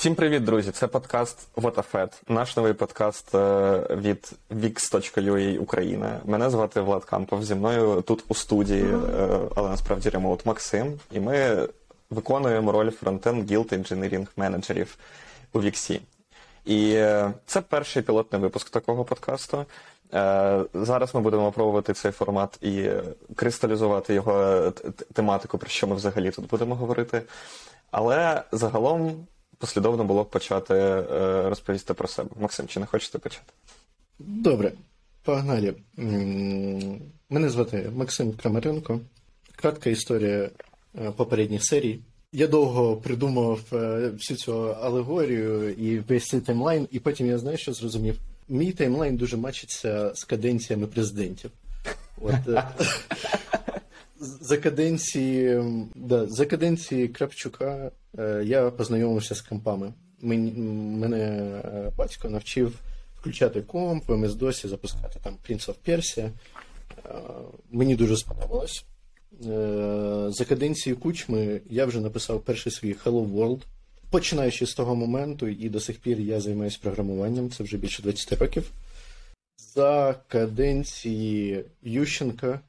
Всім привіт, друзі! Це подкаст WhatAFed, наш новий подкаст е, від Wix.ua Україна. Мене звати Влад Кампов. Зі мною тут у студії, е, але насправді ремоут Максим. І ми виконуємо роль фронтенд Guild Engineering менеджерів у Віксі. І е, це перший пілотний випуск такого подкасту. Зараз ми будемо пробувати цей формат і кристалізувати його тематику, про що ми взагалі тут будемо говорити. Але загалом послідовно було б почати е, розповісти про себе. Максим, чи не хочете почати? Добре, погнали. Мене звати Максим Крамаренко. Кратка історія е, попередніх серій. Я довго придумав е, всю цю алегорію і весь цей таймлайн, і потім я знаю, що зрозумів. Мій таймлайн дуже мачиться з каденціями президентів. От, За каденції да, за каденції Крапчука я познайомився з компами. Мене е, батько навчив включати комп, в MS-DOS, запускати там Prince of Persia. Е, мені дуже сподобалось. Е, за каденції кучми я вже написав перший свій Hello World. Починаючи з того моменту, і до сих пір я займаюся програмуванням, це вже більше 20 років. За каденції Ющенка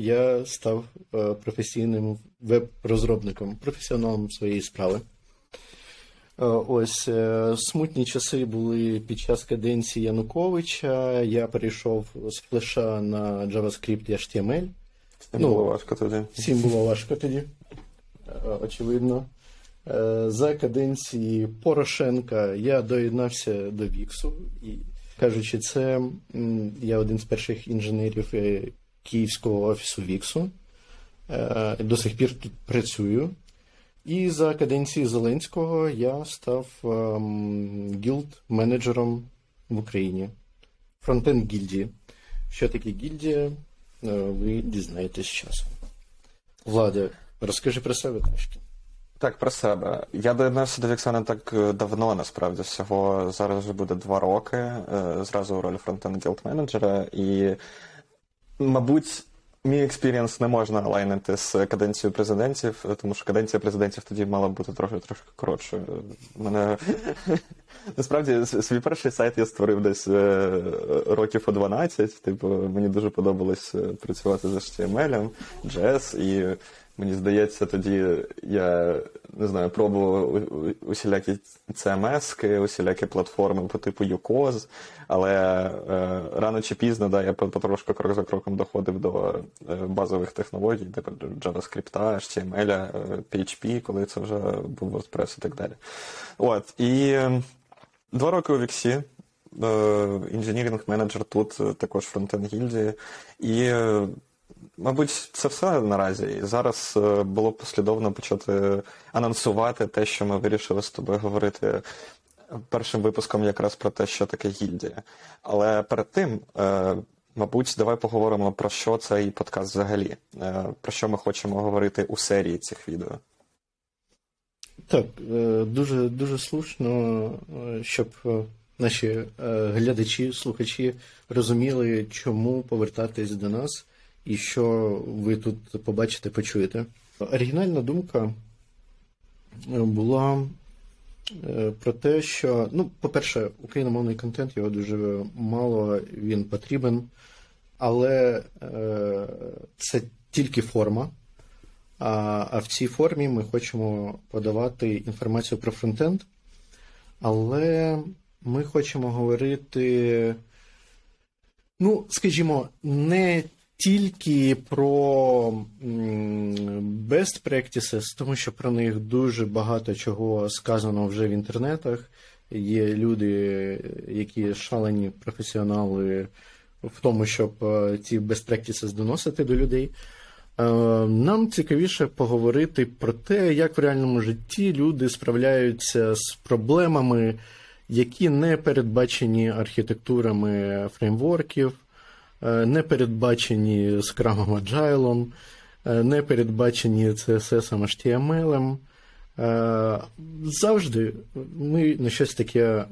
я став е, професійним веб-розробником, професіоналом своєї справи. Е, ось е, смутні часи були під час каденції Януковича. Я перейшов з флеша на JavaScript і HTML. Всім ну, було важко тоді. Всім було важко тоді, очевидно. За каденції Порошенка я доєднався до Віксу. І кажучи, це я один з перших інженерів, Київського офісу Віксу. Е, до сих пір тут працюю. І за каденції Зеленського я став ем, гілд-менеджером в Україні. Фронтенд гільдії. Що таке гільдія, е, ви дізнаєтесь часом. Влади, розкажи про себе трошки. Так, про себе. Я доєднався до Вікса не так е, давно, насправді, всього зараз вже буде два роки. Зразу у ролі frontend guild менеджера і Мабуть, мій experience не можна лайнити з каденцією президентів, тому що каденція президентів тоді мала бути трохи трошки коротшою. Мене насправді свій перший сайт я створив десь е, років о 12. Типу, мені дуже подобалось е, працювати з HTML, JS, і Мені здається, тоді я не знаю, пробував усілякі CMS, усілякі платформи по типу uCoz, але е, рано чи пізно да, я потрошку крок за кроком доходив до е, базових технологій, типу JavaScript, HTML, PHP, коли це вже був WordPress і так далі. От, І два роки у Віксі. Engineering manager тут е, також фронтенд гільдії. І Мабуть, це все наразі. І зараз е, було послідовно почати анонсувати те, що ми вирішили з тобою говорити першим випуском якраз про те, що таке гільдія. Але перед тим, е, мабуть, давай поговоримо про що цей подкаст взагалі, е, про що ми хочемо говорити у серії цих відео. Так, дуже дуже слушно, щоб наші глядачі, слухачі розуміли, чому повертатись до нас і що ви тут побачите, почуєте. Оригінальна думка е, була е, про те, що, ну, по-перше, україномовний контент його дуже мало, він потрібен, але е, це тільки форма. А а в цій формі ми хочемо подавати інформацію про фронтенд, але ми хочемо говорити, ну, скажімо, не тільки про best practices, тому що про них дуже багато чого сказано вже в інтернетах. Є люди, які шалені професіонали в тому, щоб е, ці best practices доносити до людей. Е, нам цікавіше поговорити про те, як в реальному житті люди справляються з проблемами, які не передбачені архітектурами фреймворків. Е, не передбачені Scrum Agile, е, не передбачені CSS HTML. Е, завжди ми на щось таке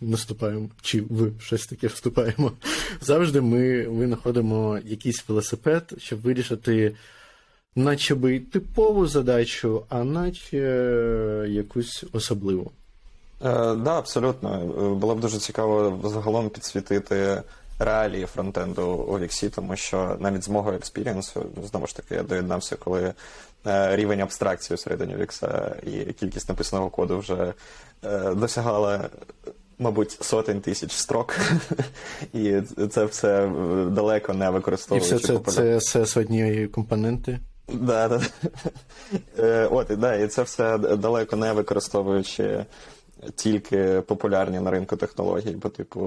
наступаємо, чи ви щось таке вступаємо. Завжди ми винаходимо якийсь велосипед, щоб вирішити наче би типову задачу, а наче якусь особливу. Так, да, абсолютно. Було б дуже цікаво загалом підсвітити реалії фронтенду у Віксі, тому що навіть з мого experience у, знову ж таки, я доєднався, коли е, рівень абстракції всередині Вікса і кількість написаного коду вже е, досягала. Мабуть, сотень тисяч строк, і це все далеко не використовуючи. І все це, це все сотні компоненти. Да, да. Е, от, да, і це все далеко не використовуючи тільки популярні на ринку технологій, по типу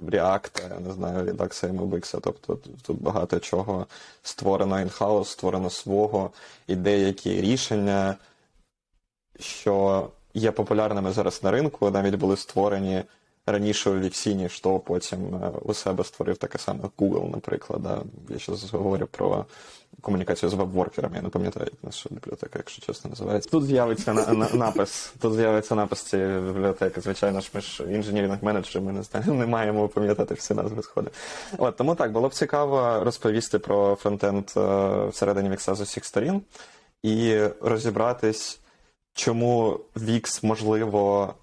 React, я не знаю, Redux і тобто тут багато чого створено in-house, створено свого, і деякі рішення, що є популярними зараз на ринку, навіть були створені раніше у Віксі, ніж то потім е, у себе створив таке саме Google, наприклад. Да? Я зараз говорю про комунікацію з веб-воркерами, я не пам'ятаю, як наша бібліотека, якщо чесно називається. Тут з'явиться на, на, напис. Тут з'явиться напис цієї бібліотеки. Звичайно ж, ми ж engineering менеджери, ми не не маємо пам'ятати всі назви сходу. От тому так було б цікаво розповісти про фронтенд е, всередині Вікса з усіх сторін і розібратись, чому Вікс можливо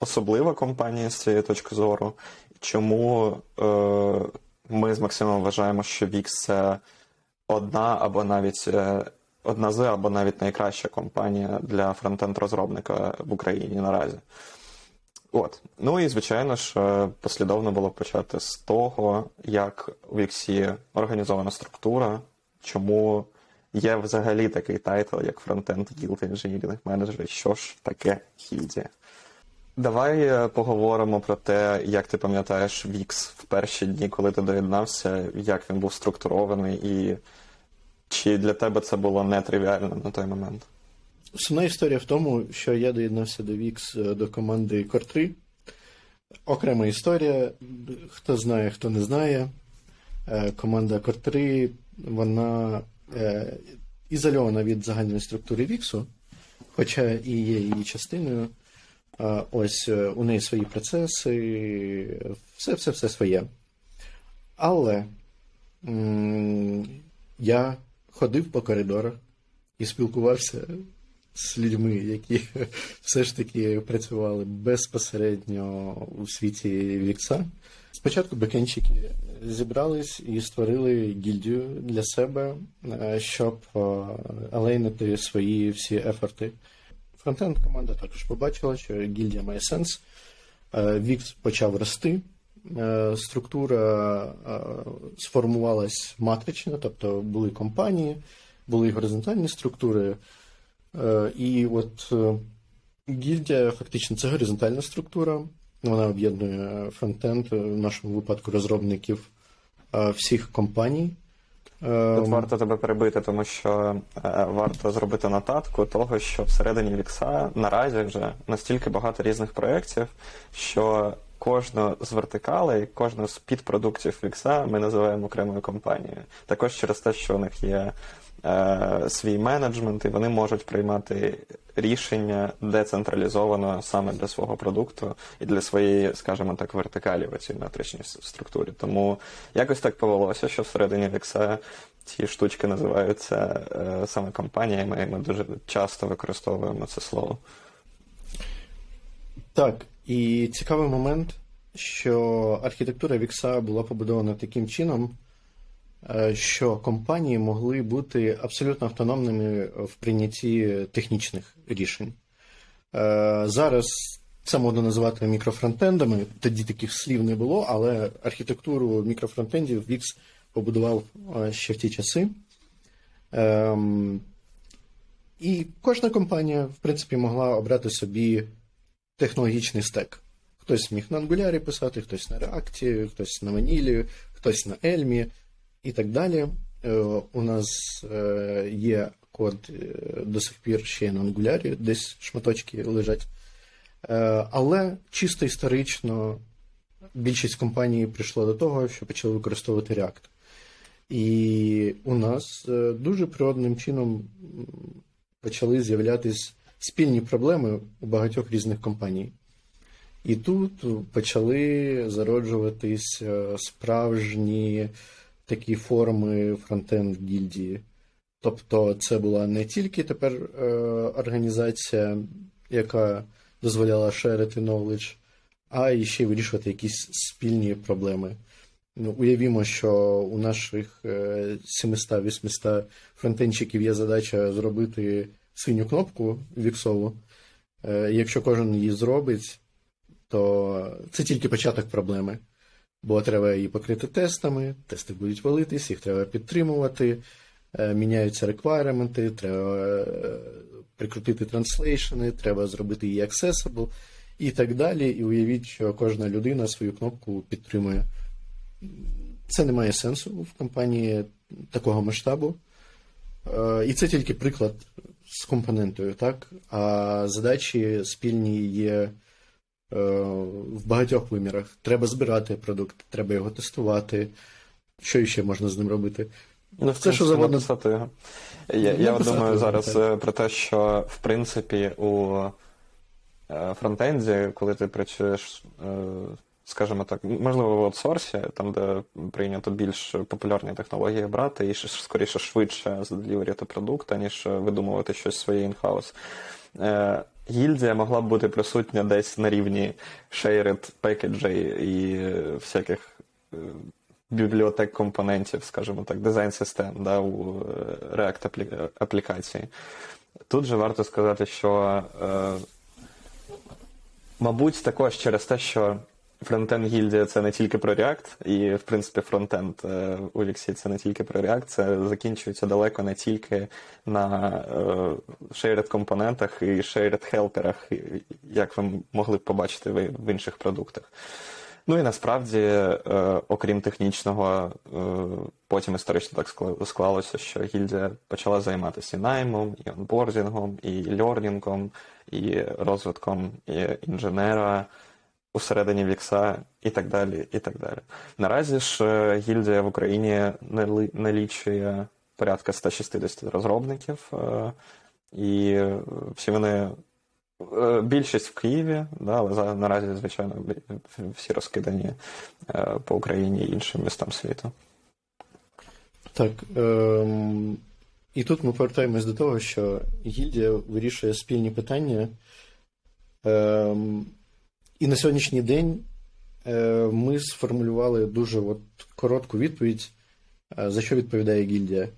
особлива компанія з цієї точки зору, чому е, ми з Максимом вважаємо, що Wix це одна або навіть е, одна з або навіть найкраща компанія для фронтенд-розробника в Україні наразі. От. Ну і, звичайно ж, е, послідовно було почати з того, як у Wix організована структура, чому є взагалі такий title, як frontend Guild Engineering Manager, що ж таке гільдія. Давай е, поговоримо про те, як ти пам'ятаєш Вікс в перші дні, коли ти доєднався, як він був структурований, і чи для тебе це було нетривіально на той момент? Основна історія в тому, що я доєднався до Вікс е, до команди 3. Окрема історія. Хто знає, хто не знає. Е, команда 3, вона ізольована від загальної структури Віксу, хоча і є її частиною. Ось е, у неї свої процеси, все-все-все своє. Але я ходив по коридорах і спілкувався з людьми, які все ж таки працювали безпосередньо у світі Вікса. Спочатку бекенчики зібрались і створили гільдію для себе, е, щоб е, align ити свої всі effort и. Фронтенд команда також побачила, що гільдія має сенс. Е, Вікс почав рости. Е, структура е, сформувалась матрично, тобто були компанії, були горизонтальні структури. І от гільдія фактично це горизонтальна структура. Вона об'єднує фронтенд, в нашому випадку розробників всіх компаній. Тут варто тебе перебити, тому що е, варто зробити нотатку того, що всередині Вікса наразі вже настільки багато різних проєктів, що кожну з вертикалей, кожну з підпродуктів Вікса ми називаємо окремою компанією. Також через те, що у них є е, свій менеджмент, і вони можуть приймати рішення децентралізовано саме для свого продукту і для своєї, скажімо так, вертикалі в цій метричній структурі. Тому якось так повелося, що всередині Вікса ці штучки називаються е, саме компаніями, і ми дуже часто використовуємо це слово. Так, і цікавий момент, що архітектура Вікса була побудована таким чином, Е, що компанії могли бути абсолютно автономними в прийнятті технічних рішень. Е, зараз це можна називати мікрофронтендами, тоді таких слів не було, але архітектуру мікрофронтендів Wix побудував е, ще в ті часи. Ем, і кожна компанія, в принципі, могла обрати собі технологічний стек. Хтось міг на Angular писати, хтось на React, хтось на Vanilla, хтось на Elm і так далі. Е, у нас е, є код е, до сих пір ще на Angular, десь шматочки лежать. Але чисто історично більшість компаній прийшло до того, що почали використовувати React. І у нас дуже природним чином почали з'являтися спільні проблеми у багатьох різних компаній. І тут почали зароджуватись справжні такі форми фронтенд гільдії. Тобто, це була не тільки тепер е, організація, яка дозволяла шерити knowledge, а і ще вирішувати якісь спільні проблеми. Ну, уявімо, що у наших е, 700-800 фронтенчиків є задача зробити синю кнопку віксову. Е, якщо кожен її зробить, то це тільки початок проблеми. Бо треба її покрити тестами, тести будуть валитись, їх треба підтримувати, е, міняються реквайременти, треба е, прикрутити транслейшени, треба зробити її accessible і так далі. І уявіть, що кожна людина свою кнопку підтримує. Це не має сенсу в компанії такого масштабу. Е, І це тільки приклад з компонентою, так? А задачі спільні є в багатьох вимірах. Треба збирати продукт, треба його тестувати. Що ще можна з ним робити? Ну, Це що завгодно. написати його. Я, я Написати думаю зараз так. е, про те, що в принципі у е, фронтенді, коли ти працюєш, е, скажімо так, можливо, в аутсорсі, там, де прийнято більш популярні технології брати, і скоріше швидше заделіверити продукт, аніж видумувати щось своє інхаус. Гільдія могла б бути присутня десь на рівні shared package ей і е, всяких е, бібліотек компонентів, скажімо так, дизайн систем да, у е, React аплі- аплікації. Тут же варто сказати, що, мабуть, також через те, що фронтенд гільдія це не тільки про React, і, в принципі, фронтенд е, у Віксі це не тільки про React, це закінчується далеко не тільки на е, shared компонентах і shared хелперах, як ви могли б побачити в інших продуктах. Ну і насправді, е, окрім технічного, потім історично так скла- склалося, що гільдія почала займатися і наймом, і онбордінгом, і льорнінгом, і розвитком і інженера усередині Вікса, і так далі. і так далі. Наразі ж е, гільдія в Україні налічує порядка 160 розробників, е, і е, всі вони Більшість в Києві, да, але наразі, звичайно, всі розкидані по Україні і іншим містам світу. Так. Ем, і тут ми повертаємось до того, що гільдія вирішує спільні питання. Ем, і на сьогоднішній день е, ми сформулювали дуже от коротку відповідь, е, за що відповідає гільдія.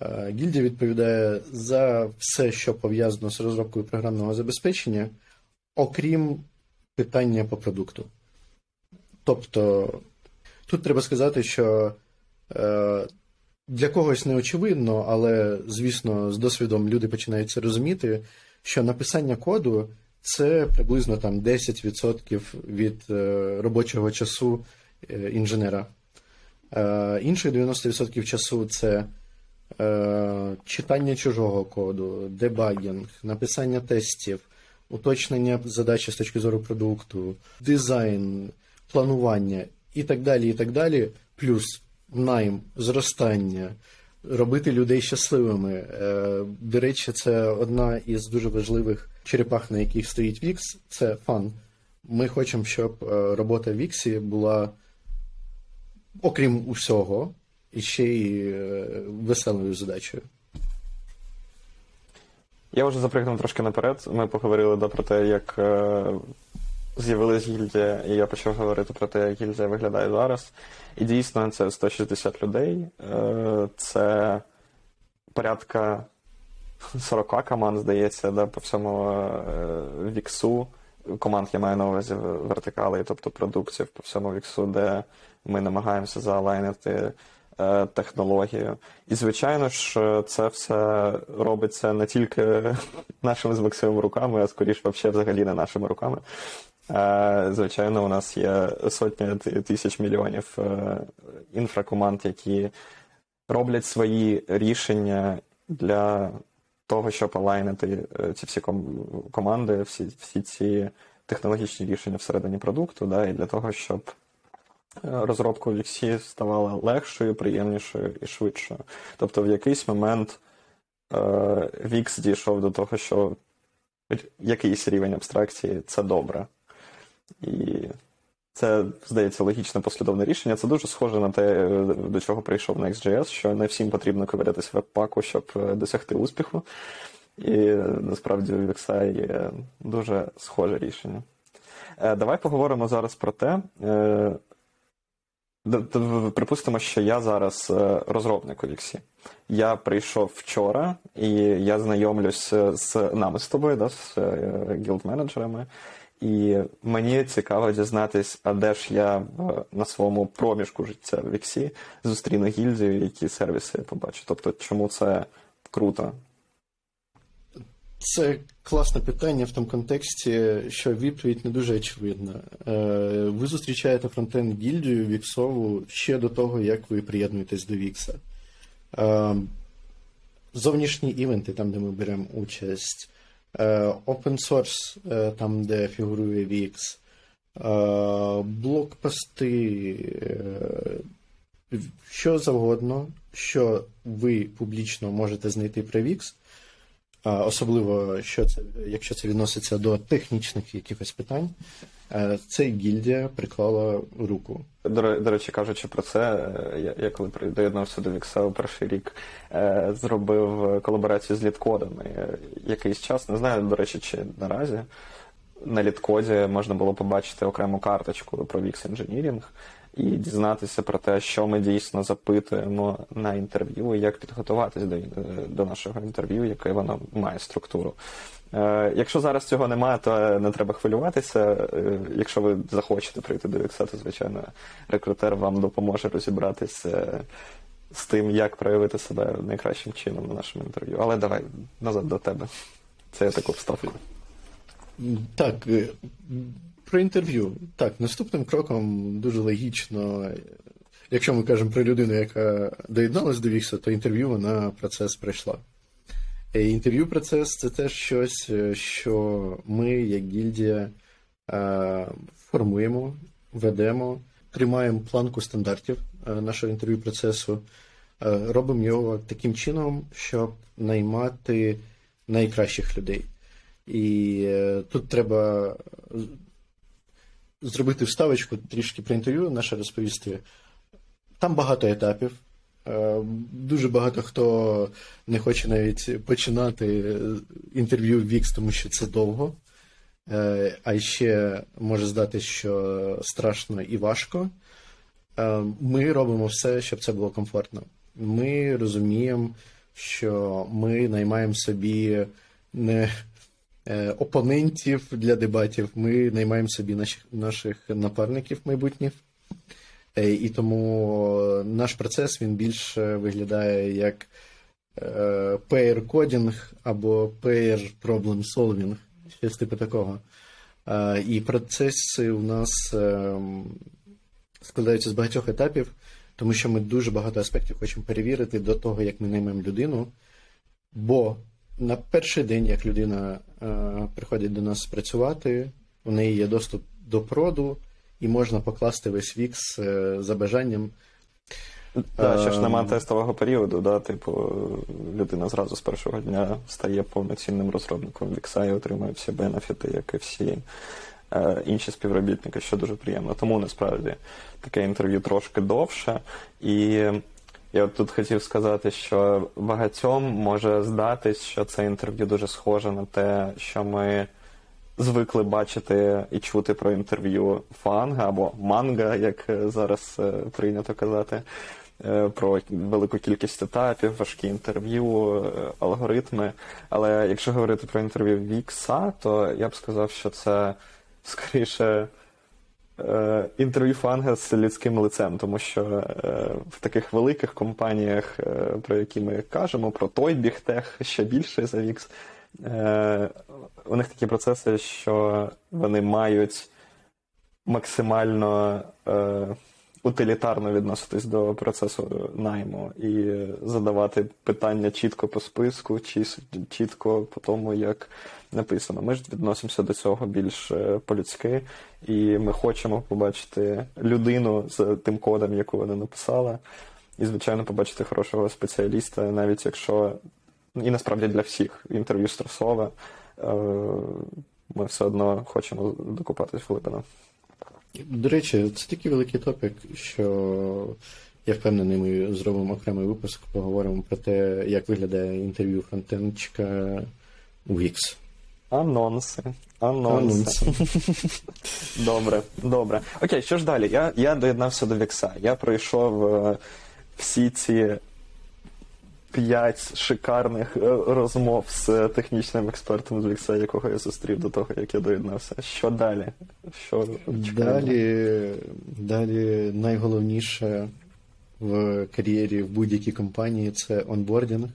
Е, Гільдія відповідає за все, що пов'язано з розробкою програмного забезпечення, окрім питання по продукту. Тобто, тут треба сказати, що для когось не очевидно, але, звісно, з досвідом люди починають це розуміти, що написання коду це приблизно там 10% від е, робочого часу е, інженера. Е, Інших 90% часу це читання чужого коду, дебагінг, написання тестів, уточнення задачі з точки зору продукту, дизайн, планування і так далі, і так далі, плюс найм, зростання, робити людей щасливими. До речі, це одна із дуже важливих черепах, на яких стоїть Wix, це fun. Ми хочемо, щоб е, робота Віксі була, окрім усього, іще й е, веселою задачею. Я вже запригнув трошки наперед. Ми поговорили да, про те, як е, з'явилась гільдія, і я почав говорити про те, як гільдія виглядає зараз. І дійсно, це 160 людей. Е, це порядка 40 команд, здається, да, по всьому е, Віксу. Команд я маю на увазі вертикали, тобто продуктів по всьому Віксу, де ми намагаємося заалайнити е, технологію. І, звичайно ж, це все робиться не тільки нашими з Максимом руками, а скоріш взагалі не нашими руками. Е, Звичайно, у нас є сотні тисяч мільйонів інфракоманд, які роблять свої рішення для того, щоб align ити е, ці всі команди, всі, всі ці технологічні рішення всередині продукту, да, і для того, щоб е, розробка Віксі ставала легшою, приємнішою і швидшою. Тобто в якийсь момент е, Вікс дійшов до того, що якийсь рівень абстракції це добре. І Це, здається, логічне послідовне рішення. Це дуже схоже на те, до чого прийшов Next.js, що не всім потрібно ковирятися в веб-паку, щоб досягти успіху. І насправді у VXI є дуже схоже рішення. Давай поговоримо зараз про те. Припустимо, що я зараз розробник у Віксі. Я прийшов вчора, і я знайомлюсь з нами з тобою, да, з guild-менеджерами. І мені цікаво дізнатись, а де ж я на своєму проміжку життя в Віксі зустріну гільдію, які сервіси я побачу. Тобто, чому це круто? Це класне питання в тому контексті, що відповідь не дуже очевидна. Е, ви зустрічаєте фронтенд гільдію Віксову ще до того, як ви приєднуєтесь до Вікса. Е, зовнішні івенти, там, де ми беремо участь. Е, open source, е, там, де фігурує VX, е, блокпости, що завгодно, що ви публічно можете знайти про VX, особливо що це, якщо це відноситься до технічних якихось питань, це гільдія приклала руку. До, до речі, кажучи про це, я, я коли доєднався до Вікса у перший рік, е, зробив колаборацію з літкодами. Якийсь час, не знаю, до речі, чи наразі. На літкоді можна було побачити окрему карточку про Wix Engineering і дізнатися про те, що ми дійсно запитуємо на інтерв'ю, і як підготуватись до до нашого інтерв'ю, яке воно має структуру. Е, Якщо зараз цього немає, то не треба хвилюватися. Е, якщо ви захочете прийти до Вікса, то звичайно рекрутер вам допоможе розібратися з тим, як проявити себе найкращим чином на нашому інтерв'ю. Але давай назад до тебе. Це я таку вставку. Так, е, про інтерв'ю. Так, наступним кроком дуже логічно. Якщо ми кажемо про людину, яка доєдналась до Вікса, то інтерв'ю вона процес пройшла. Е, інтерв'ю процес це теж щось, е, що ми, як гільдія, формуємо, ведемо, тримаємо планку стандартів нашого інтерв'ю процесу, робимо його таким чином, щоб наймати найкращих людей. І е, тут треба зробити вставочку трішки про інтерв'ю, наше розповісти. Там багато етапів. Е, дуже багато хто не хоче навіть починати інтерв'ю в Вікс, тому що це довго. Е, а ще може здати, що страшно і важко. Ми робимо все, щоб це було комфортно. Ми розуміємо, що ми наймаємо собі не Е, опонентів для дебатів. Ми наймаємо собі наших, наших напарників майбутніх. Е, і тому наш процес він більше виглядає як pair кодінг або pair problem solving, щось типу такого. Е, і процеси у нас складаються з багатьох етапів, тому що ми дуже багато аспектів хочемо перевірити до того, як ми наймемо людину. Бо на перший день, як людина е, приходить до нас працювати, у неї є доступ до проду, і можна покласти весь вікс е, за бажанням. Да, ще ж ем. немає тестового періоду, да, типу, людина зразу з першого дня стає повноцінним розробником Вікса і отримує всі бенефіти, як і всі е, інші співробітники, що дуже приємно. Тому насправді таке інтерв'ю трошки довше. І я от тут хотів сказати, що багатьом може здатись, що це інтерв'ю дуже схоже на те, що ми звикли бачити і чути про інтерв'ю FAANG а або MAANG а, як зараз е, прийнято казати, е, про велику кількість етапів, важкі інтерв'ю, е, алгоритми. Але якщо говорити про інтерв'ю Вікса, то я б сказав, що це скоріше. Е, інтерв'ю FAANG а з людським лицем, тому що е, в таких великих компаніях, е, про які ми кажемо, про той big tech ще більше за Вікс, у них такі процеси, що вони мають максимально утилітарно відноситись до процесу найму і задавати питання чітко по списку, чи чітко по тому, як написано. Ми ж відносимося до цього більш е, по-людськи, і ми хочемо побачити людину з тим кодом, яку вона написала, і, звичайно, побачити хорошого спеціаліста, навіть якщо і насправді для всіх інтерв'ю стресове, е, ми все одно хочемо докупатись в глибину. До речі, це такий великий топік, що я впевнений, ми зробимо окремий випуск, поговоримо про те, як виглядає інтерв'ю фронтенчика у Wix. Анонси. Анонси. Добре, добре. Окей, що ж далі? Я я доєднався до Вікса. Я пройшов е, всі ці п'ять шикарних е, розмов з технічним експертом з Вікса, якого я зустрів до того, як я доєднався. Що далі? Що Далі, далі найголовніше в кар'єрі в будь-якій компанії це онбордінг.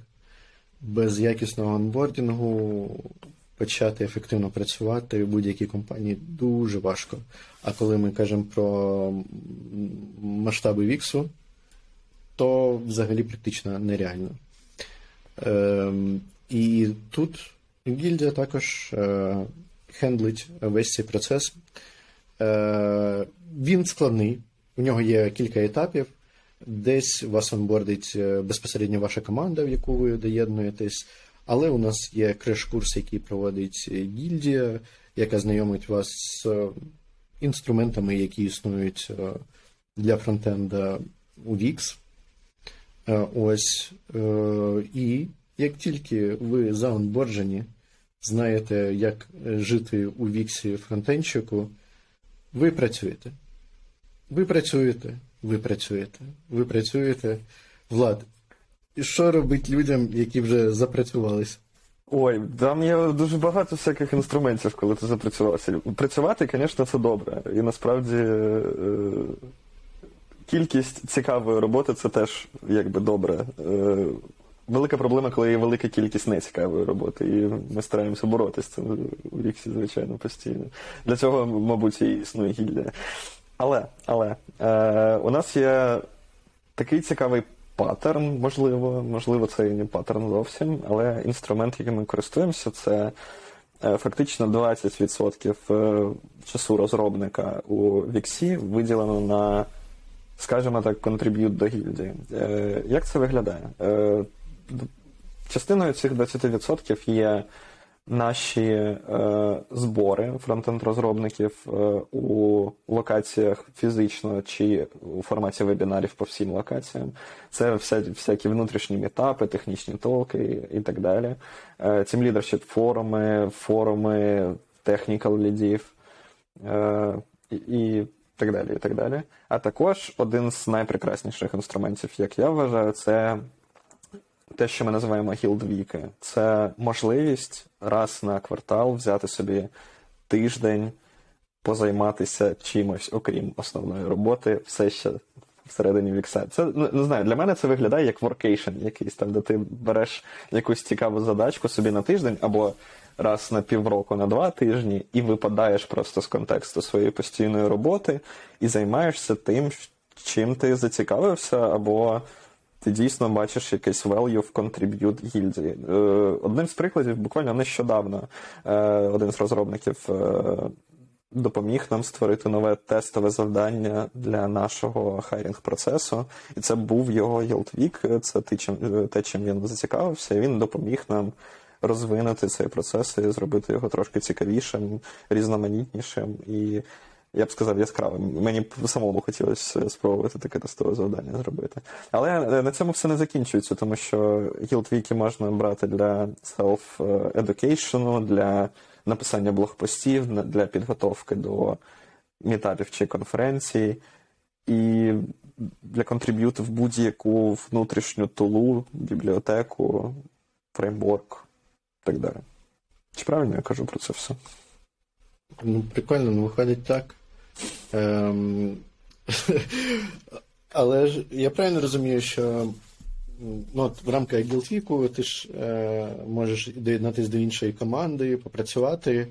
Без якісного онбордінгу почати ефективно працювати в будь-якій компанії дуже важко. А коли ми кажемо про масштаби Віксу, то взагалі практично нереально. Ем, І тут гільдія також е, хендлить весь цей процес. Е, Він складний, у нього є кілька етапів. Десь вас онбордить е, безпосередньо ваша команда, в яку ви доєднуєтесь. Але у нас є креш-курс, який проводить гільдія, яка знайомить вас з інструментами, які існують для фронтенда у Wix. Е, ось. І як тільки ви заонборджені, знаєте, як жити у Віксі фронтенщику, ви працюєте. Ви працюєте. Ви працюєте, ви працюєте. Влад, що робить людям, які вже запрацювалися? Ой, там є дуже багато всяких інструментів, коли ти запрацювався. Працювати, звісно, це добре. І насправді е, кількість цікавої роботи це теж якби добре. Е, велика проблема, коли є велика кількість нецікавої роботи, і ми стараємося боротися з цим у Віксі, звичайно, постійно. Для цього, мабуть, і існує гільдія. Але але е, у нас є такий цікавий паттерн, можливо, можливо, це і не паттерн зовсім, але інструмент, яким ми користуємося, це е, фактично 20% е, часу розробника у Віксі виділено на, скажімо так, contribute до гільдії. Е, як це виглядає? Е, частиною цих 20% є наші е, збори фронтенд-розробників е, у локаціях фізично чи у форматі вебінарів по всім локаціям. Це вся, всякі внутрішні метапи, технічні толки і так далі. Тім лідершіп форуми, форуми технікал лідів е, і так далі. і так далі. А також один з найпрекрасніших інструментів, як я вважаю, це те, що ми називаємо гілдвіки, це можливість раз на квартал взяти собі тиждень, позайматися чимось, окрім основної роботи, все ще всередині вікса. Це ну, не знаю, для мене це виглядає як workation якийсь там, де ти береш якусь цікаву задачку собі на тиждень або раз на півроку, на два тижні, і випадаєш просто з контексту своєї постійної роботи і займаєшся тим, чим ти зацікавився, або ти дійсно бачиш якийсь value в contribute гільдії. Е, одним з прикладів, буквально нещодавно, е, один з розробників е, допоміг нам створити нове тестове завдання для нашого хайрінг процесу. І це був його Week, це те, чим, він зацікавився, він допоміг нам. Розвинути цей процес і зробити його трошки цікавішим, різноманітнішим і я б сказав, яскравим. Мені б самому хотілося спробувати таке тестове завдання зробити. Але на цьому все не закінчується, тому що гілдвіки можна брати для self-education, для написання блогпостів, для підготовки до мітапів чи конференцій, і для контриб'юти в будь-яку внутрішню тулу, бібліотеку, фреймворк так далі. Чи правильно я кажу про це все? Ну, прикольно, ну виходить так. Ем... Але ж я правильно розумію, що ну, от в рамках Гілфіку ти ж е, можеш доєднатися до іншої команди, попрацювати.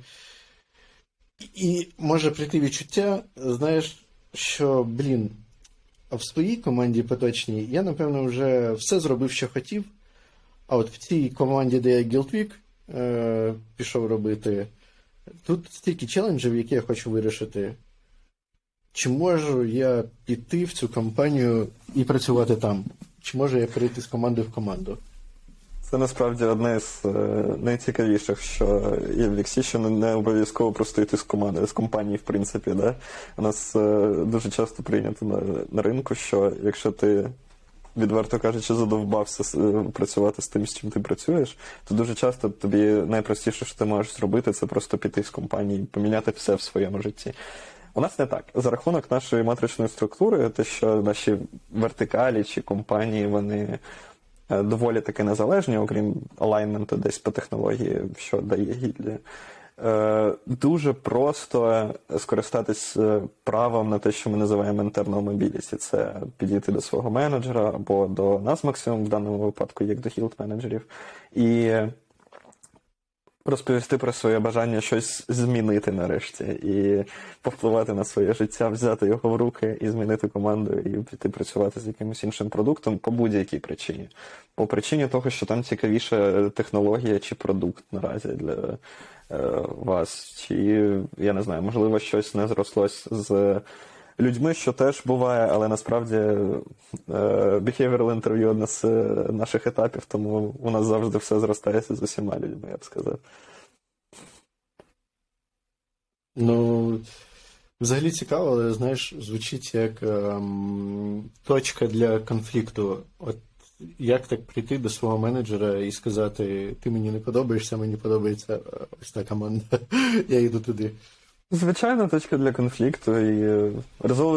І може прийти відчуття, знаєш, що, блін, в своїй команді поточній я, напевно, вже все зробив, що хотів. А от в цій команді, де я Guild е, пішов робити, тут стільки челенджів, які я хочу вирішити. Чи можу я піти в цю компанію і працювати там? Чи можу я перейти з команди в команду? Це насправді одне з е, найцікавіших, що є в Віксі, що не, не обов'язково просто йти з команди, з компанії, в принципі. Да? У нас е, дуже часто прийнято на, на ринку, що якщо ти, відверто кажучи, задовбався е, працювати з тим, з чим ти працюєш, то дуже часто тобі найпростіше, що ти можеш зробити, це просто піти з компанії, поміняти все в своєму житті. У нас не так. За рахунок нашої матричної структури, те, що наші вертикалі чи компанії, вони е, доволі таки незалежні, окрім алайнменту десь по технології, що дає гільдія. Е, Дуже просто скористатись е, правом на те, що ми називаємо internal mobility. Це підійти до свого менеджера або до нас максимум в даному випадку, як до гілд менеджерів, і розповісти про своє бажання щось змінити нарешті і повпливати на своє життя, взяти його в руки і змінити команду і піти працювати з якимось іншим продуктом по будь-якій причині. По причині того, що там цікавіша технологія чи продукт наразі для вас, чи я не знаю, можливо, щось не зрослось з. Людьми, що теж буває, але насправді е, behavioral interview одне з е, наших етапів, тому у нас завжди все зростається з усіма людьми, я б сказав. Ну, взагалі цікаво, але знаєш, звучить як ем, точка для конфлікту. От як так прийти до свого менеджера і сказати: ти мені не подобаєшся, мені подобається е, ось та команда, я йду туди. Звичайна точка для конфлікту, і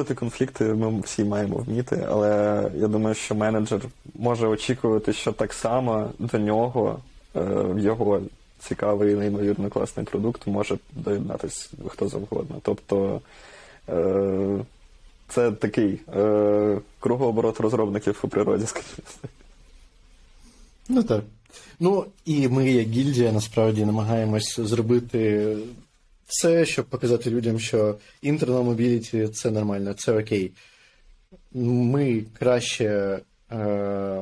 е, конфлікти ми всі маємо вміти, але я думаю, що менеджер може очікувати, що так само до нього е, його цікавий, і неймовірно класний продукт може доєднатися хто завгодно. Тобто це такий е, кругооборот розробників у природі, скажімо. Ну так. Ну, і ми, як гільдія, насправді намагаємось зробити все, щоб показати людям, що internal mobility – це нормально, це окей. Ми краще е,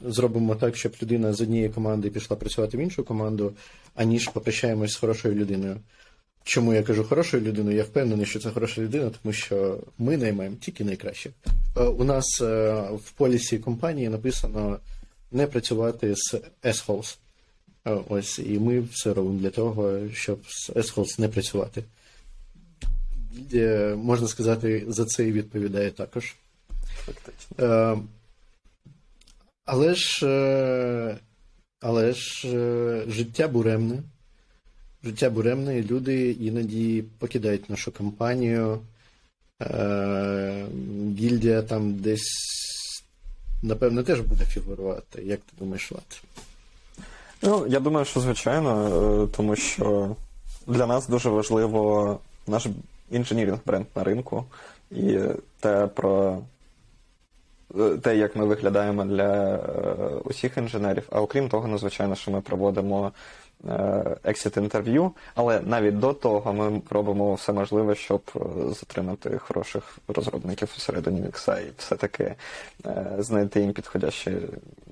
зробимо так, щоб людина з однієї команди пішла працювати в іншу команду, аніж попрощаємось з хорошою людиною. Чому я кажу хорошою людиною? Я впевнений, що це хороша людина, тому що ми наймаємо тільки найкраще. Е, У нас е, в полісі компанії написано не працювати з S-Holes. Е, Ось, і ми все робимо для того, щоб з S-Holes не працювати. Можна сказати, за це і відповідає також. Фактично. Але ж, але ж життя буремне. Життя буремне, люди іноді покидають нашу компанію. Е, Гільдія там десь, напевно, теж буде фігурувати. Як ти думаєш, Влад? Ну, я думаю, що звичайно, е, тому що для нас дуже важливо наш інженірінг бренд на ринку і те про е, те, як ми виглядаємо для усіх інженерів. А окрім того, ну, звичайно, що ми проводимо exit інтерв'ю, але навіть до того ми робимо все можливе, щоб е, затримати хороших розробників усередині Вікса і все-таки е, знайти їм підходяще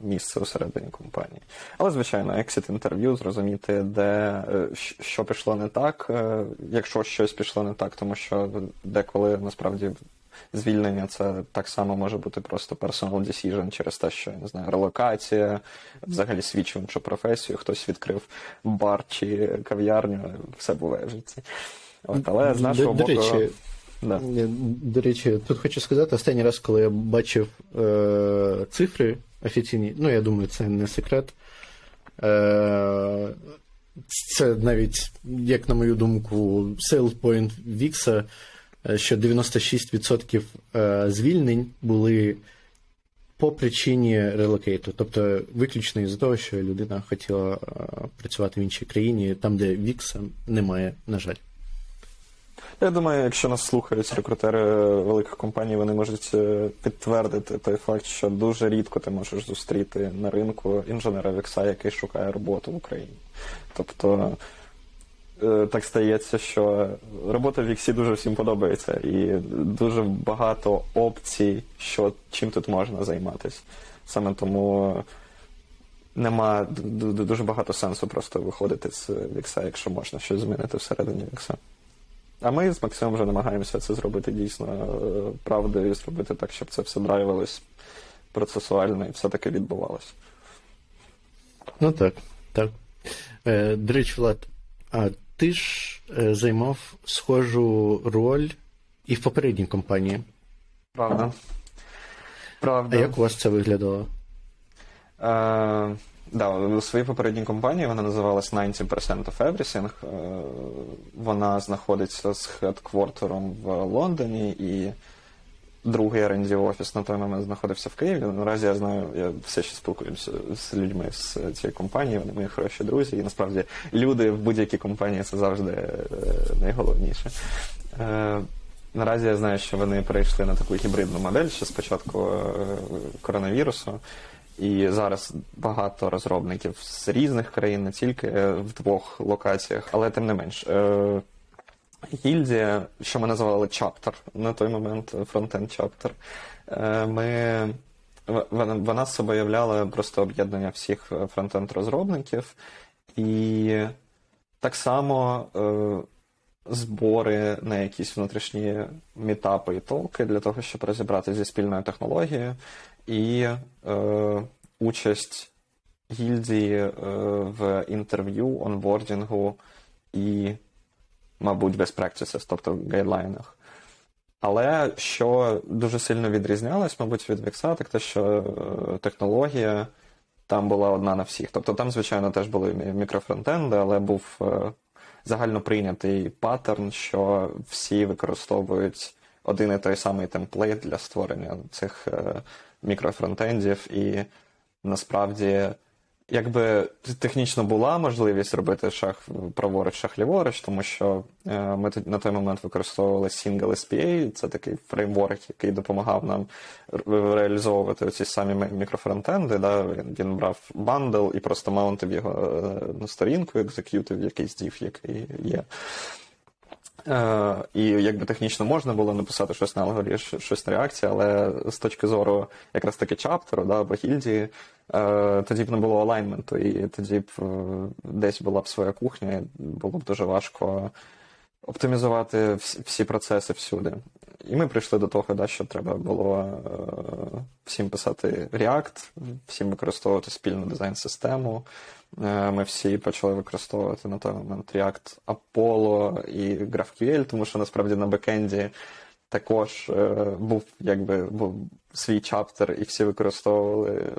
місце усередині компанії. Але, звичайно, exit інтерв'ю, зрозуміти, де е, що пішло не так, е, якщо щось пішло не так, тому що деколи насправді звільнення це так само може бути просто personal decision через те, що я не знаю, релокація, взагалі свідчив іншу професію, хтось відкрив бар чи кав'ярню, все буває в житті. От, але з нашого до боку. речі, да. До речі, тут хочу сказати, останній раз, коли я бачив е, цифри офіційні, ну я думаю, це не секрет. Е, це навіть, як на мою думку, point Вікса, що 96% е, звільнень були по причині релокейту, тобто виключно із-за того, що людина хотіла е, працювати в іншій країні, там, де Вікса немає, на жаль. Я думаю, якщо нас слухають рекрутери великих компаній, вони можуть е, підтвердити той факт, що дуже рідко ти можеш зустріти на ринку інженера Вікса, який шукає роботу в Україні. Тобто е, так стається, що робота в Віксі дуже всім подобається, і дуже багато опцій, що чим тут можна займатися. Саме тому нема дуже багато сенсу просто виходити з Вікса, якщо можна щось змінити всередині Вікса. А ми з Максимом вже намагаємося це зробити дійсно е, правдою, зробити так, щоб це все драйвилось процесуально і все-таки відбувалося. Ну так, так. Е, До речі, Влад, а ти ж е, займав схожу роль і в попередній компанії. Правда. Правда. А як у вас це виглядало? Е, да, у своїй попередній компанії вона називалась 90% of Everything. Е, вона знаходиться з хедквортером в Лондоні і другий R&D офіс на той момент знаходився в Києві. Наразі я знаю, я все ще спілкуюся з людьми з цієї компанії, вони мої хороші друзі. І насправді люди в будь-якій компанії це завжди е, найголовніше. Е, Наразі я знаю, що вони перейшли на таку гібридну модель ще спочатку е, коронавірусу. І зараз багато розробників з різних країн, не тільки в двох локаціях, але тим не менш. Е, гільдія, що ми називали чаптер на той момент, фронтенд чаптер, ми, вона з собою являла просто об'єднання всіх фронтенд розробників. І так само е, збори на якісь внутрішні мітапи і толки для того, щоб розібратися зі спільною технологією, і е, участь гільдії е, в інтерв'ю, онбордінгу і мабуть, best practices, тобто в гайдлайнах. Але що дуже сильно відрізнялось, мабуть, від Вікса, так те, що е, технологія там була одна на всіх. Тобто там, звичайно, теж були мікрофронтенди, але був е, загально прийнятий паттерн, що всі використовують один і той самий темплейт для створення цих е, мікрофронтендів, і насправді Якби технічно була можливість робити шах праворуч, шах ліворуч, тому що е, ми на той момент використовували Single SPA, це такий фреймворк, який допомагав нам реалізовувати ці самі мікрофронтенди. Да? Він, він брав бандл і просто маунтив його е, на сторінку, екзекютив якийсь дів, який є. Е, І якби технічно можна було написати щось на алгорі, щось на реакції, але з точки зору якраз таки чаптеру да, або гільдії, е, тоді б не було алайнменту, і тоді б е, десь була б своя кухня, і було б дуже важко оптимізувати всі процеси всюди. І ми прийшли до того, да, що треба було е, всім писати React, всім використовувати спільну дизайн-систему. Е, ми всі почали використовувати на той момент React Apollo і GraphQL, тому що насправді на бекенді також е, був якби був свій чаптер, і всі використовували,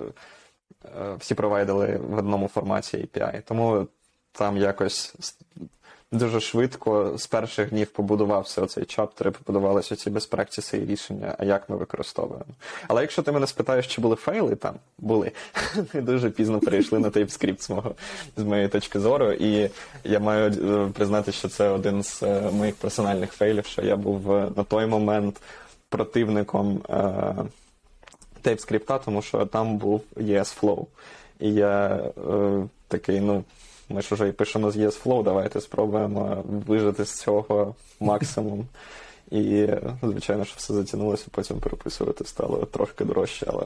всі провайдили в одному форматі API. Тому там якось дуже швидко з перших днів побудувався оцей чаптер, і побудувалися ці безпрактіси і рішення, а як ми використовуємо. Але якщо ти мене спитаєш, чи були фейли, там були. Ми дуже пізно перейшли на TypeScript з мого з моєї точки зору, і я маю е, признати, що це один з е, моїх персональних фейлів, що я був е, на той момент противником. TypeScript, тому що там був ES-Flow. І я е, такий, ну, ми ж вже і пишемо з ESFlow, давайте спробуємо вижити з цього максимум. І, звичайно, що все затягнулося, потім переписувати стало трошки дорожче, але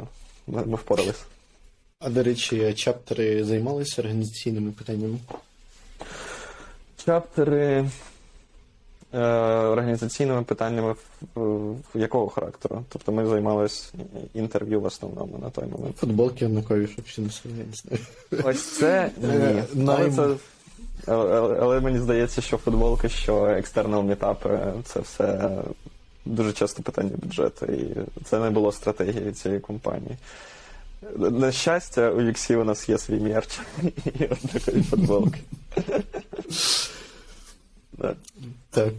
ми, ми впоралися. А до речі, чаптери займалися організаційними питаннями? Чаптери організаційними питаннями якого характеру? Тобто ми займалися інтерв'ю в основному на той момент. Футболки однакові, щоб всі не знаю. Ось це ні. Але, це, але, але мені здається, що футболки, що екстернал мітапи, це все дуже часто питання бюджету. І це не було стратегією цієї компанії. На щастя, у Віксі у нас є свій мерч і однакові футболки. Так.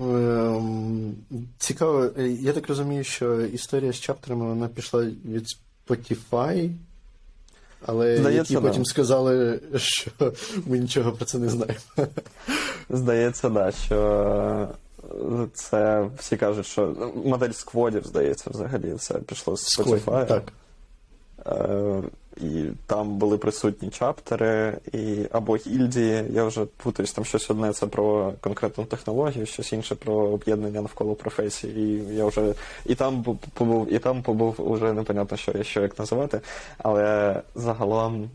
Ем, цікаво, я так розумію, що історія з чаптерами вона пішла від Spotify, але Здається, які да. потім сказали, що ми нічого про це не знаємо. Здається, да, що це всі кажуть, що модель скводів, здається, взагалі це пішло з Spotify. Так. І там були присутні чаптери і або гільдії. Я вже путаюсь, там щось одне це про конкретну технологію, щось інше про об'єднання навколо професії. І я вже і там побув, і там побув уже непонятно, що що як називати. Але загалом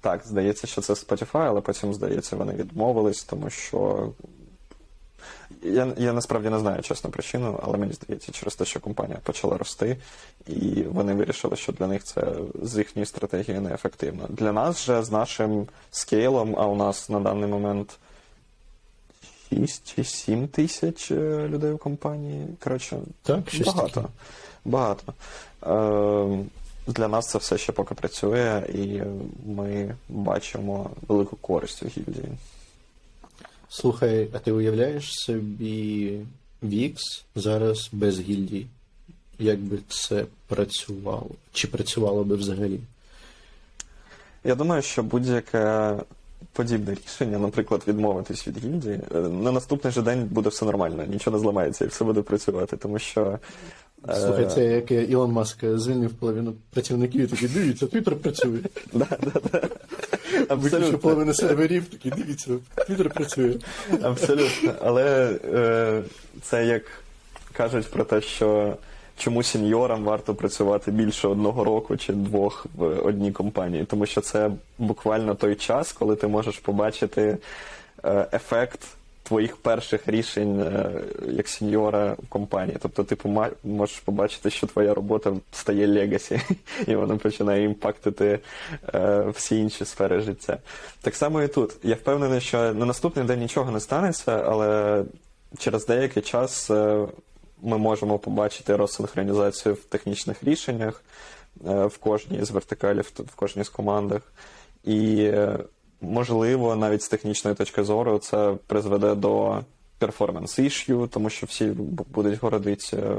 так, здається, що це Spotify, але потім, здається, вони відмовились, тому що я я насправді не знаю чесно причину, але мені здається, через те, що компанія почала рости, і вони вирішили, що для них це з їхньої стратегії неефективно. Для нас же з нашим скейлом, а у нас на даний момент 6 чи 7 тисяч е, людей в компанії. Коротше, так, багато. Багато. Е, для нас це все ще поки працює, і ми бачимо велику користь у гільдії. Слухай, а ти уявляєш собі VIX зараз без гільдії? Як би це працювало? Чи працювало би взагалі? Я думаю, що будь-яке подібне рішення, наприклад, відмовитись від гільдії, е, на наступний же день буде все нормально, нічого не зламається і все буде працювати, тому що. Е, Слухай, це як Ілон Маск звільнив половину працівників і такий, дивіться, Твіттер працює. Виключив половина серверів, такі дивіться, Твіттер працює. Абсолютно. Але е, це як кажуть про те, що чому сеньорам варто працювати більше одного року чи двох в одній компанії, тому що це буквально той час, коли ти можеш побачити е, ефект твоїх перших рішень е, як сеньора в компанії. Тобто ти можеш побачити, що твоя робота стає legacy, і вона починає impact ити е, всі інші сфери життя. Так само і тут. Я впевнений, що на наступний день нічого не станеться, але через деякий час ми можемо побачити розсинхронізацію в технічних рішеннях е, в кожній з вертикалів, в кожній з командах. І, е, можливо, навіть з технічної точки зору це призведе до перформанс issue, тому що всі будуть городити е,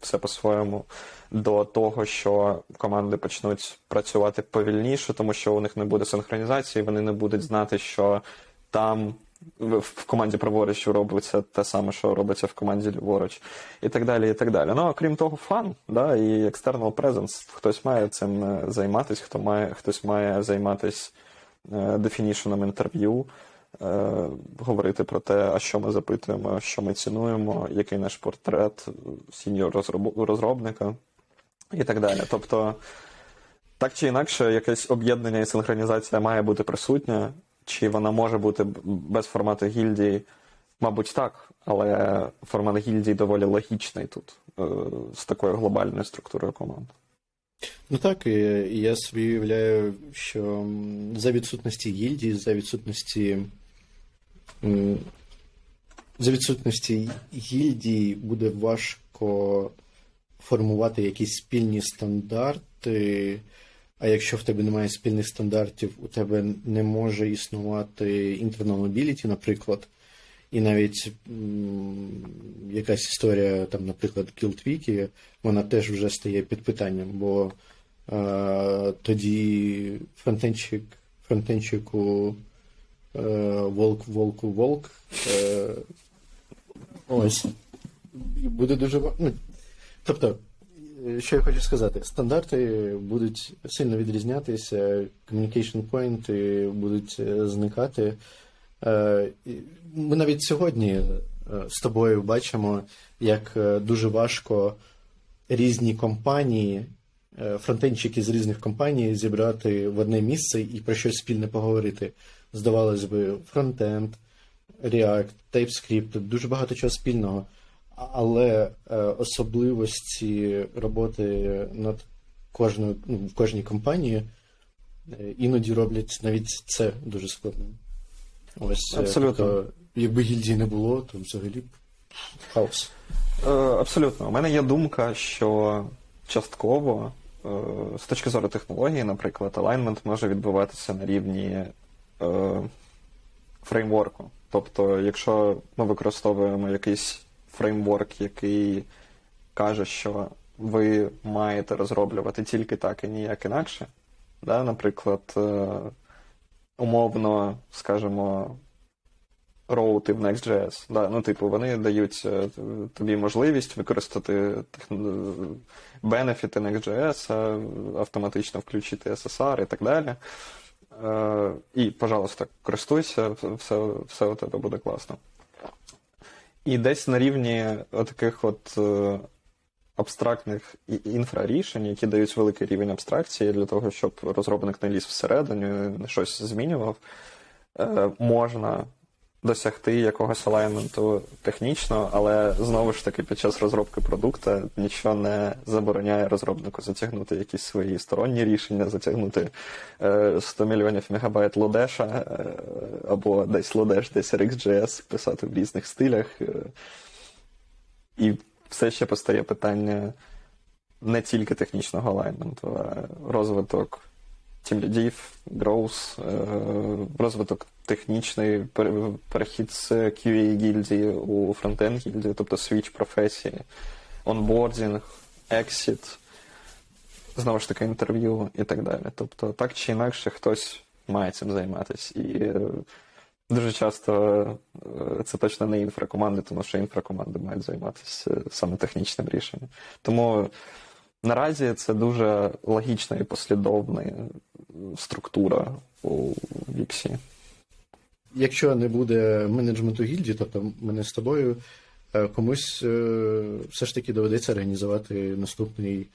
все по-своєму, до того, що команди почнуть працювати повільніше, тому що у них не буде синхронізації, вони не будуть знати, що там в команді праворуч робиться те саме, що робиться в команді ліворуч, і так далі. і так далі. Ну, окрім того, фан, да, і external presence. Хтось має цим е, займатися, хто має, хтось має займатися definition 'ом інтерв'ю, е, говорити про те, а що ми запитуємо, що ми цінуємо, який наш портрет senior розробника і так далі. Тобто. Так чи інакше, якесь об'єднання і синхронізація має бути присутня. Чи вона може бути без формату гільдії? Мабуть, так, але формат гільдії доволі логічний тут, е, з такою глобальною структурою команд. Ну так, і я собі уявляю, що за відсутності гільдії, за відсутності за відсутності гільдії буде важко формувати якісь спільні стандарти. А якщо в тебе немає спільних стандартів, у тебе не може існувати internal mobility, наприклад, і навіть якась історія, там, наприклад, Guild вона теж вже стає під питанням, бо е, тоді фронтенчик, фронтенчику е, волк, волку, волк. Е, ось. Буде дуже ну, Тобто. Що я хочу сказати, стандарти будуть сильно відрізнятися, communication point будуть е, зникати. Е, ми навіть сьогодні е, з тобою бачимо, як дуже важко різні компанії, фронтенчики з різних компаній зібрати в одне місце і про щось спільне поговорити. Здавалось би, фронтенд, React, TypeScript, дуже багато чого спільного але е, особливості роботи над кожною ну, в кожній компанії е, іноді роблять навіть це дуже складним. Ось е, Абсолютно. Тобто, якби гільдії не було, то взагалі хаос. Абсолютно. У мене є думка, що частково, з точки зору технології, наприклад, алайнмент може відбуватися на рівні фреймворку. Тобто, якщо ми використовуємо якийсь фреймворк, який каже, що ви маєте розроблювати тільки так і ніяк інакше. Да? Наприклад, е, умовно, скажімо, роути в Next.js. Да? Ну, типу, вони дають е, тобі можливість використати бенефіти Next.js, автоматично включити SSR і так далі. Е, і, пожалуйста, користуйся, все, все у тебе буде класно. І десь на рівні таких от е, абстрактних інфрарішень, які дають великий рівень абстракції для того, щоб розробник не ліз всередину, не щось змінював, е, можна досягти якогось алайнменту технічно, але знову ж таки під час розробки продукту нічого не забороняє розробнику затягнути якісь свої сторонні рішення, затягнути 100 мільйонів мегабайт лодеша або десь Lodash, десь RxJS, писати в різних стилях. І все ще постає питання не тільки технічного alignment у, а розвиток тімлідів, growth, розвиток технічний перехід з QA гільдії у фронтенд гільдію, тобто switch професії, onboarding, exit, знову ж таки, інтерв'ю і так далі. Тобто, так чи інакше, хтось має цим займатися. І дуже часто це точно не інфракоманди, тому що інфракоманди мають займатися саме технічним рішенням. Тому наразі це дуже логічна і послідовна структура у Віксі. Якщо не буде менеджменту гільдії, тобто мене з тобою, комусь все ж таки доведеться організувати наступний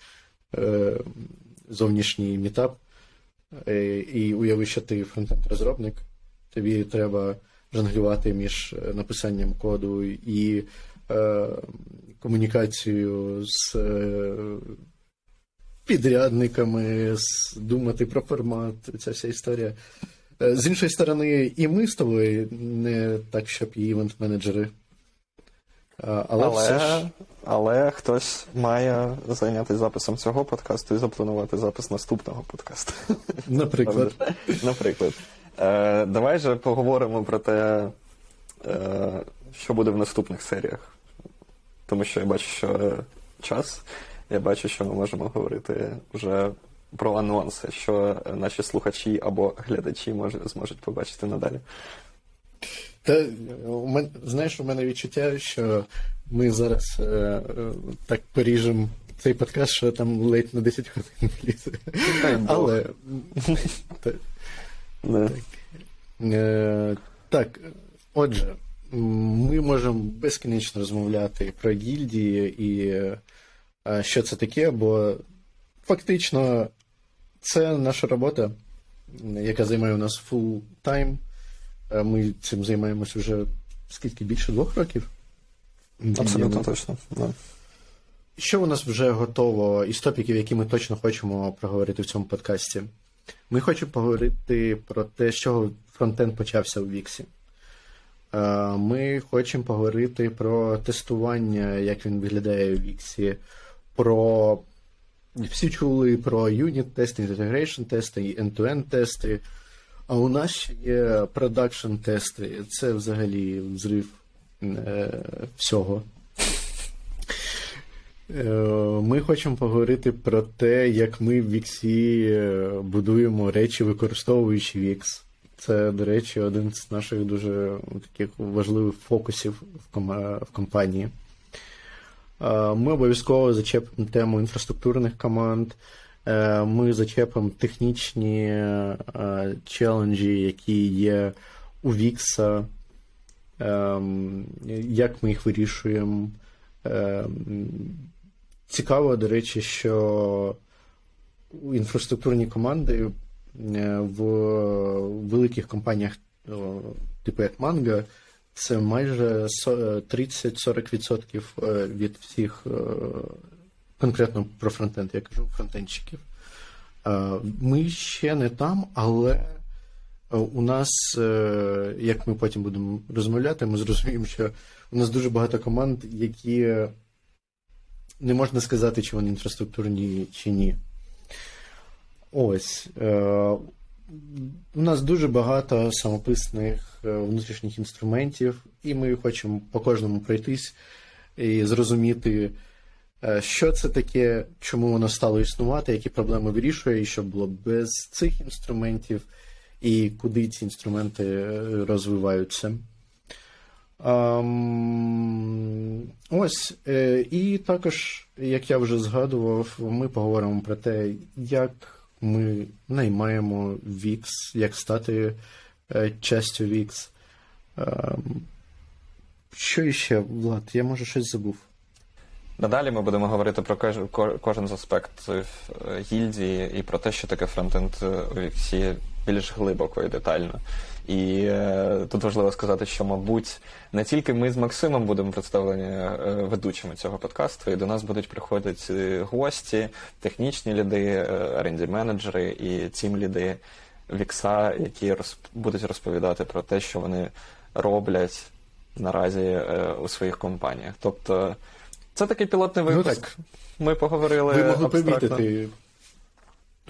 зовнішній мітап. І уяви, що ти фронтенд-розробник, тобі треба жонглювати між написанням коду і комунікацією з підрядниками, думати про формат, ця вся історія. З іншої сторони, і ми з тобою не так, щоб і івент-менеджери. Але але, ж... але хтось має зайнятися записом цього подкасту і запланувати запис наступного подкасту. Наприклад. Наприклад. Е, Давай же поговоримо про те, е, що буде в наступних серіях. Тому що я бачу, що час. Я бачу, що ми можемо говорити вже про анонси, що наші слухачі або глядачі може, зможуть побачити надалі. Та у мене, знаєш, у мене відчуття, що ми зараз е, так поріжемо цей подкаст, що там ледь на 10 хвилин влізе. Але так, так, е, так, отже, ми можемо безкінечно розмовляти про гільдії і е, що це таке, бо фактично це наша робота, яка займає у нас full time. Ми цим займаємося вже скільки більше двох років. Абсолютно точно. Да. Що у нас вже готово із топіків, які ми точно хочемо проговорити в цьому подкасті? Ми хочемо поговорити про те, з чого фронтенд почався у Віксі. Ми хочемо поговорити про тестування, як він виглядає у Віксі, про всі чули про unit тести, integration тести і end-to-end тести. А у нас ще є production тести. Це взагалі взрив е, всього. Е, ми хочемо поговорити про те, як ми в Віксі е, будуємо речі, використовуючи Вікс. Це, до речі, один з наших дуже таких важливих фокусів в компанії. Ми обов'язково зачепимо тему інфраструктурних команд. Ми зачепимо технічні челенджі, які є у Вікса, як ми їх вирішуємо. Цікаво, до речі, що інфраструктурні команди в великих компаніях, типу як Манго, це майже 30-40% е, від всіх, е, конкретно про фронтенд, я кажу, фронтенщиків. Е, ми ще не там, але у нас, як ми потім будемо розмовляти, ми зрозуміємо, що у нас дуже багато команд, які не можна сказати, чи вони інфраструктурні чи ні. Ось. У нас дуже багато самописних е, внутрішніх інструментів, і ми хочемо по кожному пройтись і зрозуміти, е, що це таке, чому воно стало існувати, які проблеми вирішує, і що було без цих інструментів, і куди ці інструменти е, розвиваються. Um, ось. І також, як я вже згадував, ми поговоримо про те, як ми наймаємо VIX, як стати е, частю VIX. Ем, що іще, Влад? Я може щось забув. Надалі ми будемо говорити про кожен з аспектів е, гільдії і про те, що таке фронтенд у VIX більш глибоко і детально. І е, тут важливо сказати, що, мабуть, не тільки ми з Максимом будемо представлені е, ведучими цього подкасту, і до нас будуть приходити гості, технічні ліди, ренді менеджери і тім ліди Вікса, які роз... будуть розповідати про те, що вони роблять наразі е, у своїх компаніях. Тобто, це такий пілотний Ну, так. Ми поговорили Ви могли абстрактно. помітити,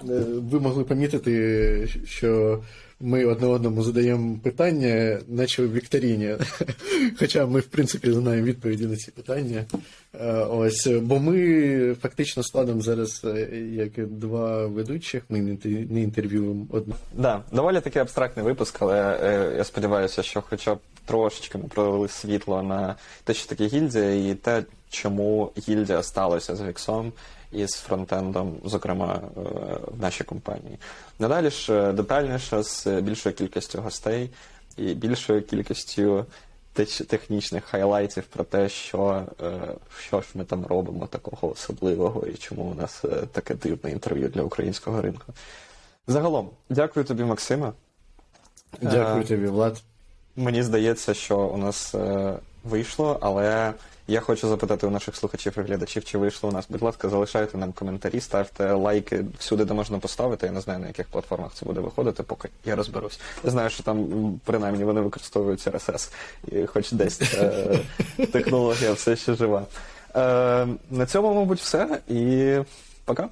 е, ви могли помітити, що ми одне одному задаємо питання, наче в вікторіні. Хоча ми, в принципі, знаємо відповіді на ці питання. Е, Ось, бо ми фактично складом зараз е, як два ведучих, ми не інте- не інтерв'юємо одного. Да, доволі такий абстрактний випуск, але е, я сподіваюся, що хоча б трошечки ми пролили світло на те, що таке гільдія, і те, чому гільдія сталася з Віксом і з фронтендом, зокрема е, в нашій компанії. Надалі ж е, детальніше з більшою кількістю гостей і більшою кількістю технічних хайлайтів про те, що, е, що ж ми там робимо такого особливого і чому у нас таке дивне інтерв'ю для українського ринку. Загалом, дякую тобі, Максиме. Дякую тобі, Влад. Мені здається, що у нас вийшло, але я хочу запитати у наших слухачів і глядачів, чи вийшло у нас. Будь ласка, залишайте нам коментарі, ставте лайки всюди, де можна поставити. Я не знаю, на яких платформах це буде виходити, поки я розберусь. Я знаю, що там принаймні вони використовують RSS, і хоч десь е, технологія все ще жива. Е, на цьому, мабуть, все. І пока.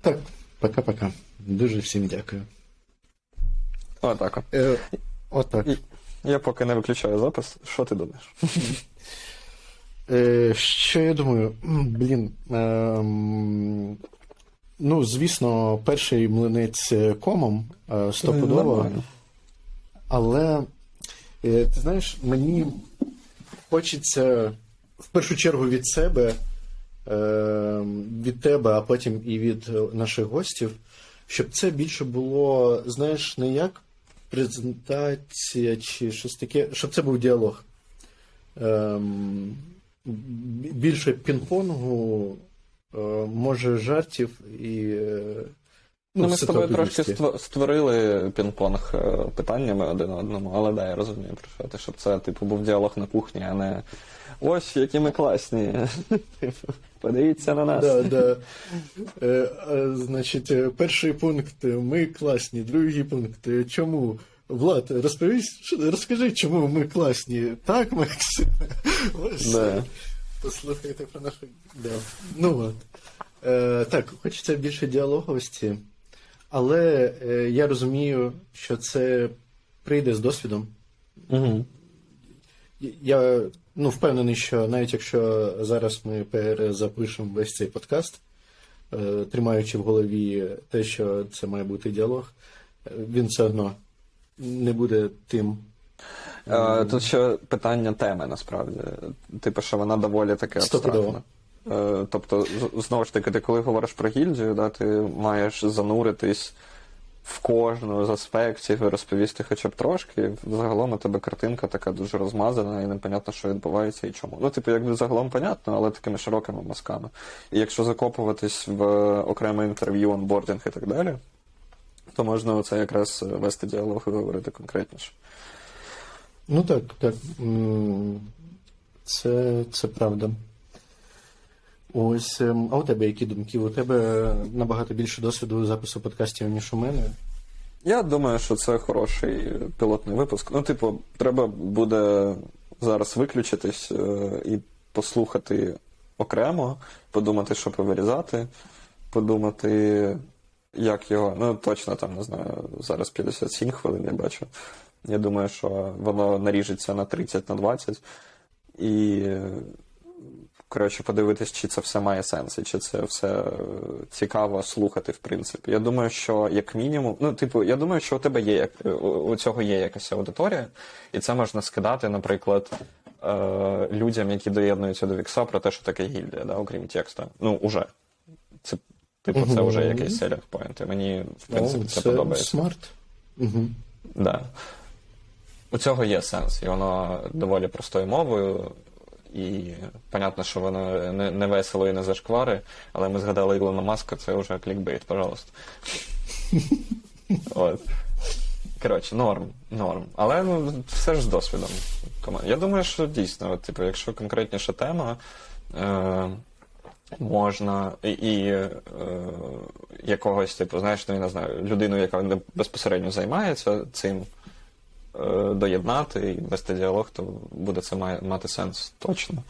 Так, пока-пока. Дуже всім дякую. Отак. Е, Отак. Я поки не виключаю запис. Що ти думаєш? Е, що я думаю? Блін. ем, ну, звісно, перший млинець е, комом е, стопудово. Але ти знаєш, мені хочеться в першу чергу від себе, е, від тебе, а потім і від наших гостів, щоб це більше було, знаєш, не як презентація чи щось таке, щоб це був діалог. Бі- більше пінг-понгу, е, може жартів і. е, Ну, ми з тобою трошки створили пінг-понг е, питаннями один одному, але да, я розумію про що ти, щоб це, типу, був діалог на кухні, а не ось які ми класні. Типу, Подивіться на нас. Да, да. Е, значить, перший пункт ми класні, другий пункт. Чому? Влад, розповісь, що- розкажи, чому ми класні. Так, Максим? Ось. Да. Послухайте про нашу. Да. Ну от. Е, так, хочеться більше діалоговості, але е, я розумію, що це прийде з досвідом. Угу. Я ну, впевнений, що навіть якщо зараз ми перезапишемо весь цей подкаст, е, тримаючи в голові те, що це має бути діалог, е, він все одно не буде тим. Е, Тут ще питання теми насправді. Типу, що вона доволі таке абстрактна. Е, Тобто, знову ж таки, ти коли говориш про гільдію, да, ти маєш зануритись в кожну з аспектів і розповісти хоча б трошки. Загалом у тебе картинка така дуже розмазана, і непонятно, що відбувається і чому. Ну, типу, якби загалом понятно, але такими широкими мазками. І якщо закопуватись в окреме інтерв'ю, онбординг і так далі, то можна оце якраз вести діалог і говорити конкретніше. Ну так, так. Це, це правда. Ось, ем, а у тебе які думки? У тебе набагато більше досвіду запису подкастів, ніж у мене. Я думаю, що це хороший пілотний випуск. Ну, типу, треба буде зараз виключитись е, і послухати окремо, подумати, що повирізати, подумати, як його. Ну, точно там, не знаю, зараз 57 хвилин я бачу. Я думаю, що воно наріжеться на 30 на 20. І коротше, подивитись, чи це все має сенс, і чи це все цікаво слухати, в принципі. Я думаю, що як мінімум, ну, типу, я думаю, що у тебе є як у, у цього є якась аудиторія, і це можна скидати, наприклад, е, людям, які доєднуються до Вікса, про те, що таке гільдія, да, окрім текста. Ну, уже. Це, типу, це вже якийсь селінг point. І мені, в принципі, це, подобається. смарт. Да. У цього є сенс, і воно доволі простою мовою. І понятно, що воно не, не весело і не зашквари, але ми згадали Ілона Маска, це вже клікбейт, пожалуйста. От. Коротше, норм, норм. Але ну, все ж з досвідом. Я думаю, що дійсно, от, типу, якщо конкретніша тема, е, можна і, е, якогось, типу, знаєш, ну, я не знаю, людину, яка безпосередньо займається цим, е, доєднати і вести діалог, то буде це має, мати сенс точно.